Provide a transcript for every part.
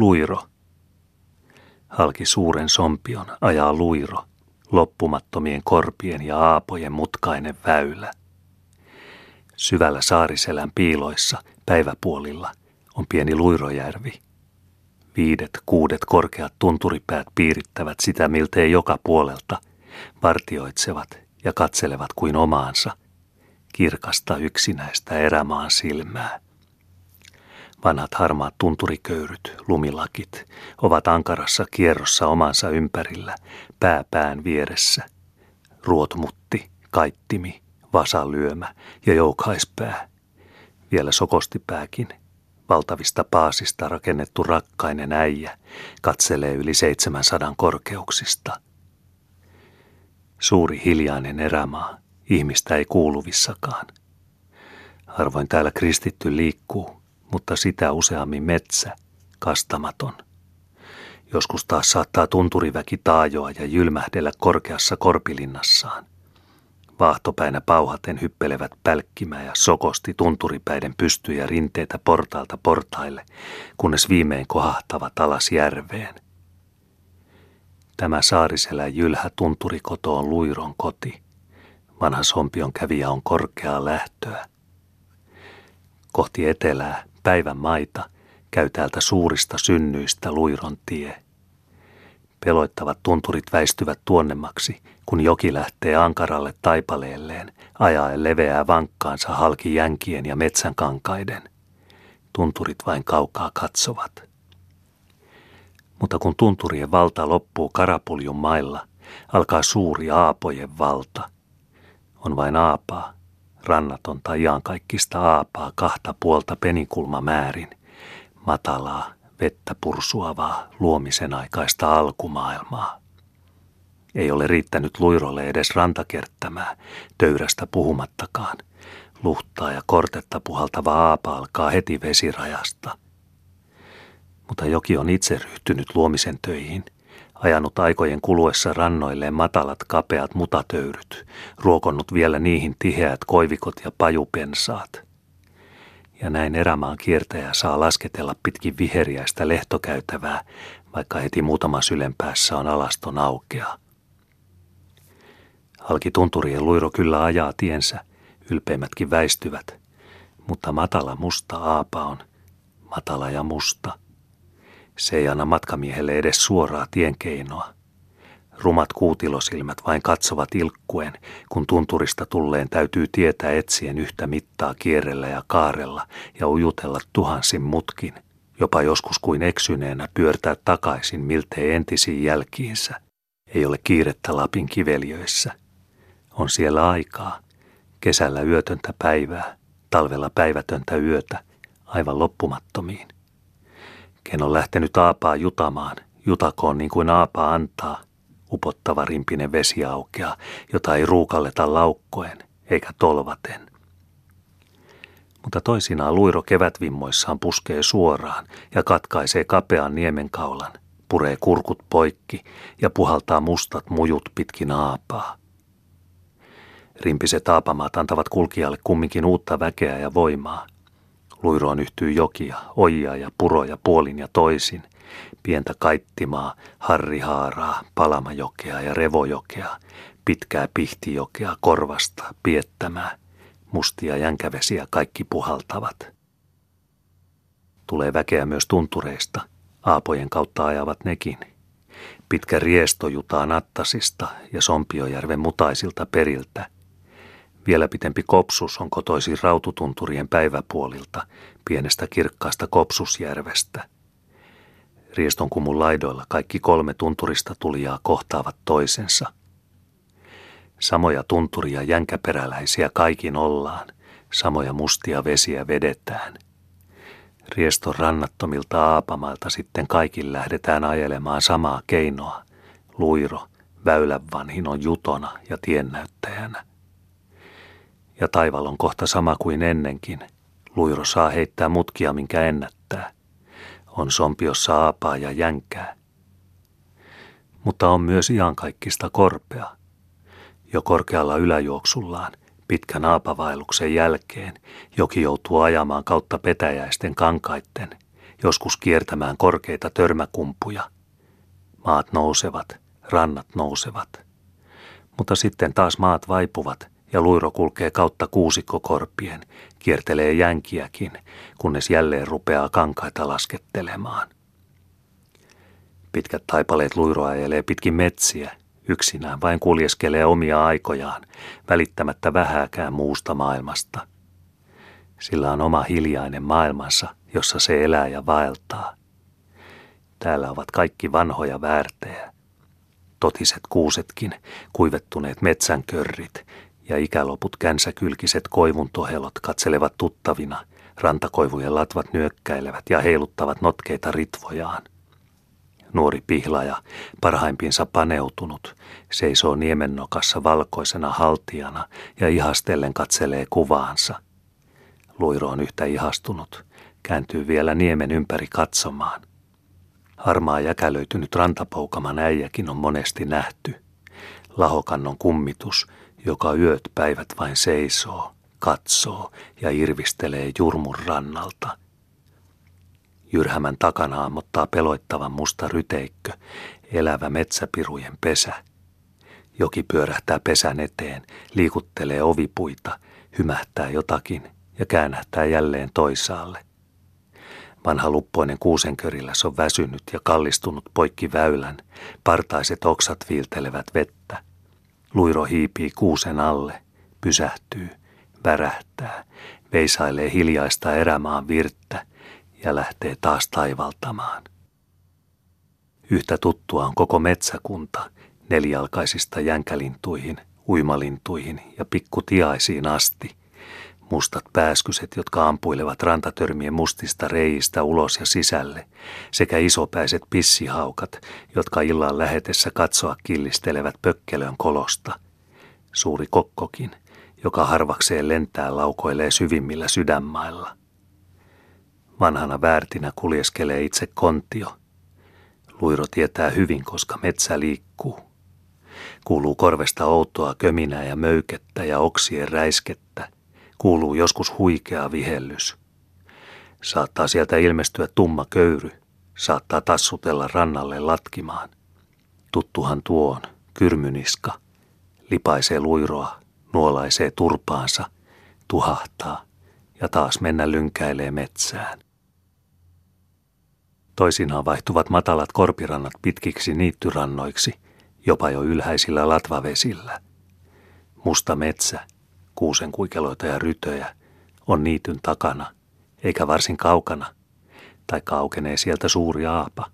Luiro. Halki suuren sompion ajaa luiro, loppumattomien korpien ja aapojen mutkainen väylä. Syvällä saariselän piiloissa, päiväpuolilla, on pieni luirojärvi. Viidet, kuudet korkeat tunturipäät piirittävät sitä miltei joka puolelta, vartioitsevat ja katselevat kuin omaansa, kirkasta yksinäistä erämaan silmää. Vanhat harmaat tunturiköyryt, lumilakit, ovat ankarassa kierrossa omansa ympärillä, pääpään vieressä. Ruotmutti, kaittimi, vasalyömä ja joukaispää. Vielä sokostipääkin, valtavista paasista rakennettu rakkainen äijä, katselee yli 700 korkeuksista. Suuri hiljainen erämaa, ihmistä ei kuuluvissakaan. Harvoin täällä kristitty liikkuu, mutta sitä useammin metsä, kastamaton. Joskus taas saattaa tunturiväki taajoa ja jylmähdellä korkeassa korpilinnassaan. Vaahtopäinä pauhaten hyppelevät pälkkimä ja sokosti tunturipäiden pystyjä rinteitä portaalta portaille, kunnes viimein kohahtavat alas järveen. Tämä saariselä jylhä tunturikoto on luiron koti. Vanha sompion kävijä on korkeaa lähtöä. Kohti etelää päivän maita käy täältä suurista synnyistä luiron tie. Peloittavat tunturit väistyvät tuonnemmaksi, kun joki lähtee ankaralle taipaleelleen, ajaen leveää vankkaansa halki jänkien ja metsän kankaiden. Tunturit vain kaukaa katsovat. Mutta kun tunturien valta loppuu Karapuljun mailla, alkaa suuri aapojen valta. On vain aapaa, rannatonta iankaikkista aapaa kahta puolta penikulma määrin, matalaa, vettä pursuavaa, luomisen aikaista alkumaailmaa. Ei ole riittänyt luirolle edes rantakerttämää, töyrästä puhumattakaan. Luhtaa ja kortetta puhaltava aapa alkaa heti vesirajasta. Mutta joki on itse ryhtynyt luomisen töihin – ajanut aikojen kuluessa rannoilleen matalat kapeat mutatöyryt, ruokonnut vielä niihin tiheät koivikot ja pajupensaat. Ja näin erämaan kiertäjä saa lasketella pitkin viheriäistä lehtokäytävää, vaikka heti muutama sylen päässä on alaston aukea. Halki tunturien luiro kyllä ajaa tiensä, ylpeimmätkin väistyvät, mutta matala musta aapa on matala ja musta – se ei anna matkamiehelle edes suoraa tienkeinoa. Rumat kuutilosilmät vain katsovat ilkkuen, kun tunturista tulleen täytyy tietää etsien yhtä mittaa kierrellä ja kaarella ja ujutella tuhansin mutkin, jopa joskus kuin eksyneenä pyörtää takaisin miltei entisiin jälkiinsä. Ei ole kiirettä Lapin kiveliöissä. On siellä aikaa, kesällä yötöntä päivää, talvella päivätöntä yötä, aivan loppumattomiin. Ken on lähtenyt aapaa jutamaan, jutakoon niin kuin aapa antaa, upottava rimpinen vesiaukea, jota ei ruukalleta laukkoen eikä tolvaten. Mutta toisinaan luiro kevätvimmoissaan puskee suoraan ja katkaisee kapean niemenkaulan, puree kurkut poikki ja puhaltaa mustat mujut pitkin aapaa. Rimpiset aapamaat antavat kulkijalle kumminkin uutta väkeä ja voimaa – Luiroon yhtyy jokia, ojia ja puroja puolin ja toisin, pientä kaittimaa, harrihaaraa, palamajokea ja revojokea, pitkää pihtijokea, korvasta, piettämää, mustia jänkävesiä kaikki puhaltavat. Tulee väkeä myös tuntureista, aapojen kautta ajavat nekin. Pitkä riesto jutaa Nattasista ja Sompiojärven mutaisilta periltä – vielä pitempi kopsus on kotoisin raututunturien päiväpuolilta, pienestä kirkkaasta Kopsusjärvestä. Riestonkumun laidoilla kaikki kolme tunturista tulijaa kohtaavat toisensa. Samoja tunturia jänkäperäläisiä kaikin ollaan, samoja mustia vesiä vedetään. Rieston rannattomilta aapamailta sitten kaikin lähdetään ajelemaan samaa keinoa, luiro, väylän vanhin on jutona ja tiennäyttäjänä ja taival on kohta sama kuin ennenkin. Luiro saa heittää mutkia, minkä ennättää. On sompiossa aapaa ja jänkää. Mutta on myös iankaikkista korpea. Jo korkealla yläjuoksullaan, pitkän aapavaelluksen jälkeen, joki joutuu ajamaan kautta petäjäisten kankaitten joskus kiertämään korkeita törmäkumpuja. Maat nousevat, rannat nousevat. Mutta sitten taas maat vaipuvat ja luiro kulkee kautta kuusikkokorpien, kiertelee jänkiäkin, kunnes jälleen rupeaa kankaita laskettelemaan. Pitkät taipaleet luiro ajelee pitkin metsiä, yksinään vain kuljeskelee omia aikojaan, välittämättä vähääkään muusta maailmasta. Sillä on oma hiljainen maailmansa, jossa se elää ja vaeltaa. Täällä ovat kaikki vanhoja väärtejä. Totiset kuusetkin, kuivettuneet metsänkörrit ja ikäloput känsäkylkiset koivuntohelot katselevat tuttavina, rantakoivujen latvat nyökkäilevät ja heiluttavat notkeita ritvojaan. Nuori pihlaja, parhaimpinsa paneutunut, seisoo niemennokassa valkoisena haltijana ja ihastellen katselee kuvaansa. Luiro on yhtä ihastunut, kääntyy vielä niemen ympäri katsomaan. Harmaa jäkälöitynyt rantapoukaman äijäkin on monesti nähty. Lahokannon kummitus, joka yöt päivät vain seisoo, katsoo ja irvistelee jurmun rannalta. Jyrhämän takana ammottaa peloittavan musta ryteikkö, elävä metsäpirujen pesä. Joki pyörähtää pesän eteen, liikuttelee ovipuita, hymähtää jotakin ja käännähtää jälleen toisaalle. Vanha luppoinen kuusenkörilläs on väsynyt ja kallistunut poikki väylän. Partaiset oksat viiltelevät vettä. Luiro hiipii kuusen alle, pysähtyy, värähtää, veisailee hiljaista erämaan virttä ja lähtee taas taivaltamaan. Yhtä tuttua on koko metsäkunta, nelijalkaisista jänkälintuihin, uimalintuihin ja pikkutiaisiin asti – mustat pääskyset, jotka ampuilevat rantatörmien mustista reistä ulos ja sisälle, sekä isopäiset pissihaukat, jotka illan lähetessä katsoa killistelevät pökkelön kolosta. Suuri kokkokin, joka harvakseen lentää laukoilee syvimmillä sydänmailla. Vanhana väärtinä kuljeskelee itse kontio. Luiro tietää hyvin, koska metsä liikkuu. Kuuluu korvesta outoa köminää ja möykettä ja oksien räiskettä – kuuluu joskus huikea vihellys. Saattaa sieltä ilmestyä tumma köyry, saattaa tassutella rannalle latkimaan. Tuttuhan tuon, kyrmyniska, lipaisee luiroa, nuolaisee turpaansa, tuhahtaa ja taas mennä lynkäilee metsään. Toisinaan vaihtuvat matalat korpirannat pitkiksi niittyrannoiksi, jopa jo ylhäisillä latvavesillä. Musta metsä, kuusen kuikeloita ja rytöjä, on niityn takana, eikä varsin kaukana, tai kaukenee sieltä suuri aapa.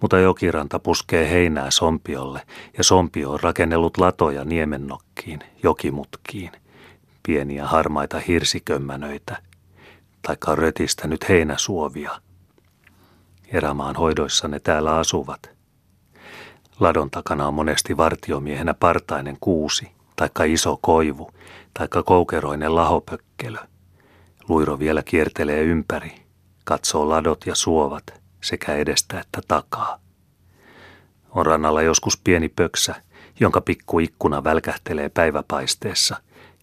Mutta jokiranta puskee heinää sompiolle, ja sompio on rakennellut latoja niemennokkiin, jokimutkiin, pieniä harmaita hirsikömmänöitä, taikka on rötistänyt heinäsuovia. Erämaan hoidoissa ne täällä asuvat. Ladon takana on monesti vartiomiehenä partainen kuusi – taikka iso koivu, taikka koukeroinen lahopökkelö. Luiro vielä kiertelee ympäri, katsoo ladot ja suovat sekä edestä että takaa. On rannalla joskus pieni pöksä, jonka pikku ikkuna välkähtelee päiväpaisteessa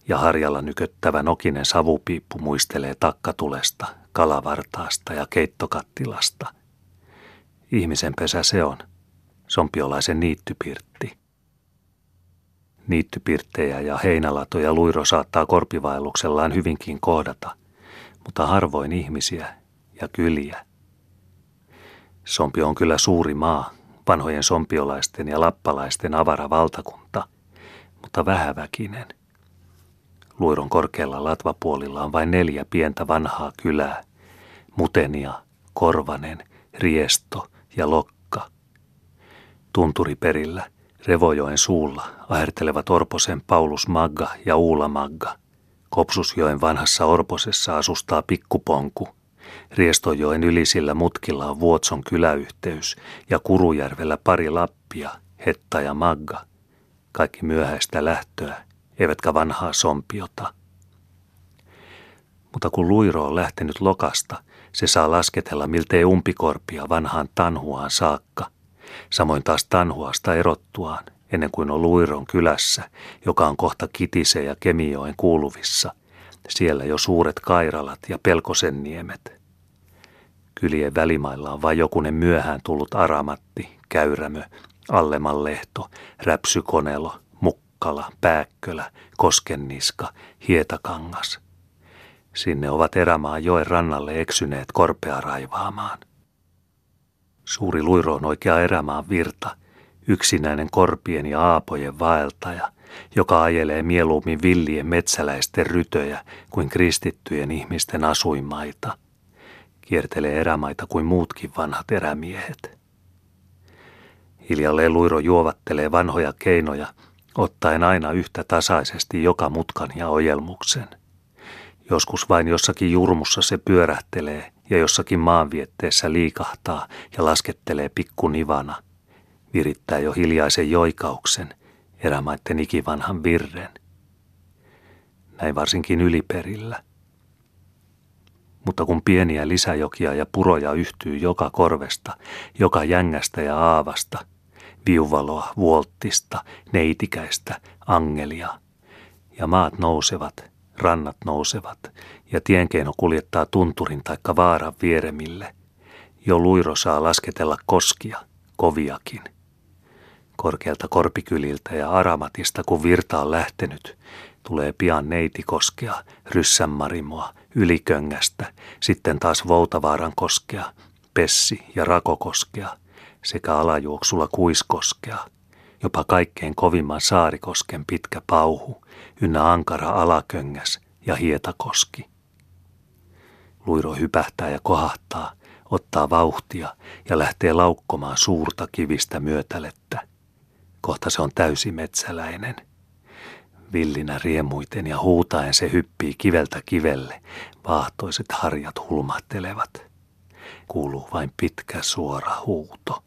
ja harjalla nyköttävä nokinen savupiippu muistelee takkatulesta, kalavartaasta ja keittokattilasta. Ihmisen pesä se on, sompiolaisen niittypirtti. Niittypirttejä ja heinälatoja luiro saattaa korpivaelluksellaan hyvinkin kohdata, mutta harvoin ihmisiä ja kyliä. Sompi on kyllä suuri maa, vanhojen sompiolaisten ja lappalaisten avara valtakunta, mutta vähäväkinen. Luiron korkealla latvapuolilla on vain neljä pientä vanhaa kylää, Mutenia, Korvanen, Riesto ja Lokka. Tunturiperillä – Revojoen suulla ahertelevat Orposen Paulus Magga ja Uula Magga. Kopsusjoen vanhassa Orposessa asustaa pikkuponku. Riestojoen ylisillä mutkilla on Vuotson kyläyhteys ja Kurujärvellä pari Lappia, Hetta ja Magga. Kaikki myöhäistä lähtöä, eivätkä vanhaa sompiota. Mutta kun luiro on lähtenyt lokasta, se saa lasketella miltei umpikorpia vanhaan tanhuaan saakka – Samoin taas Tanhuasta erottuaan, ennen kuin on Luiron kylässä, joka on kohta Kitise ja Kemioen kuuluvissa. Siellä jo suuret kairalat ja pelkosenniemet. Kylien välimailla on vain jokunen myöhään tullut aramatti, käyrämö, allemanlehto, räpsykonelo, mukkala, pääkkölä, koskenniska, hietakangas. Sinne ovat erämaan joen rannalle eksyneet korpea raivaamaan. Suuri luiro on oikea erämaan virta, yksinäinen korpien ja aapojen vaeltaja, joka ajelee mieluummin villien metsäläisten rytöjä kuin kristittyjen ihmisten asuinmaita. Kiertelee erämaita kuin muutkin vanhat erämiehet. Hiljalleen luiro juovattelee vanhoja keinoja, ottaen aina yhtä tasaisesti joka mutkan ja ojelmuksen. Joskus vain jossakin jurmussa se pyörähtelee ja jossakin maanvietteessä liikahtaa ja laskettelee pikkunivana, virittää jo hiljaisen joikauksen – erämaitten ikivanhan virren. Näin varsinkin yliperillä. Mutta kun pieniä lisäjokia ja puroja yhtyy joka korvesta, joka jängästä ja aavasta, viuvaloa, vuolttista, neitikäistä, angelia, ja maat nousevat, rannat nousevat, ja tienkeino kuljettaa tunturin taikka vaaran vieremille, jo luiro saa lasketella koskia, koviakin – korkealta korpikyliltä ja aramatista, kun virta on lähtenyt, tulee pian neitikoskea, ryssänmarimoa, yliköngästä, sitten taas Voutavaaran koskea, Pessi ja Rakokoskea sekä alajuoksulla Kuiskoskea, jopa kaikkein kovimman saarikosken pitkä pauhu, ynnä ankara alaköngäs ja hietakoski. Luiro hypähtää ja kohahtaa, ottaa vauhtia ja lähtee laukkomaan suurta kivistä myötälettä – Kohta se on täysi metsäläinen. Villinä riemuiten ja huutaen se hyppii kiveltä kivelle. Vaahtoiset harjat hulmahtelevat. Kuuluu vain pitkä suora huuto.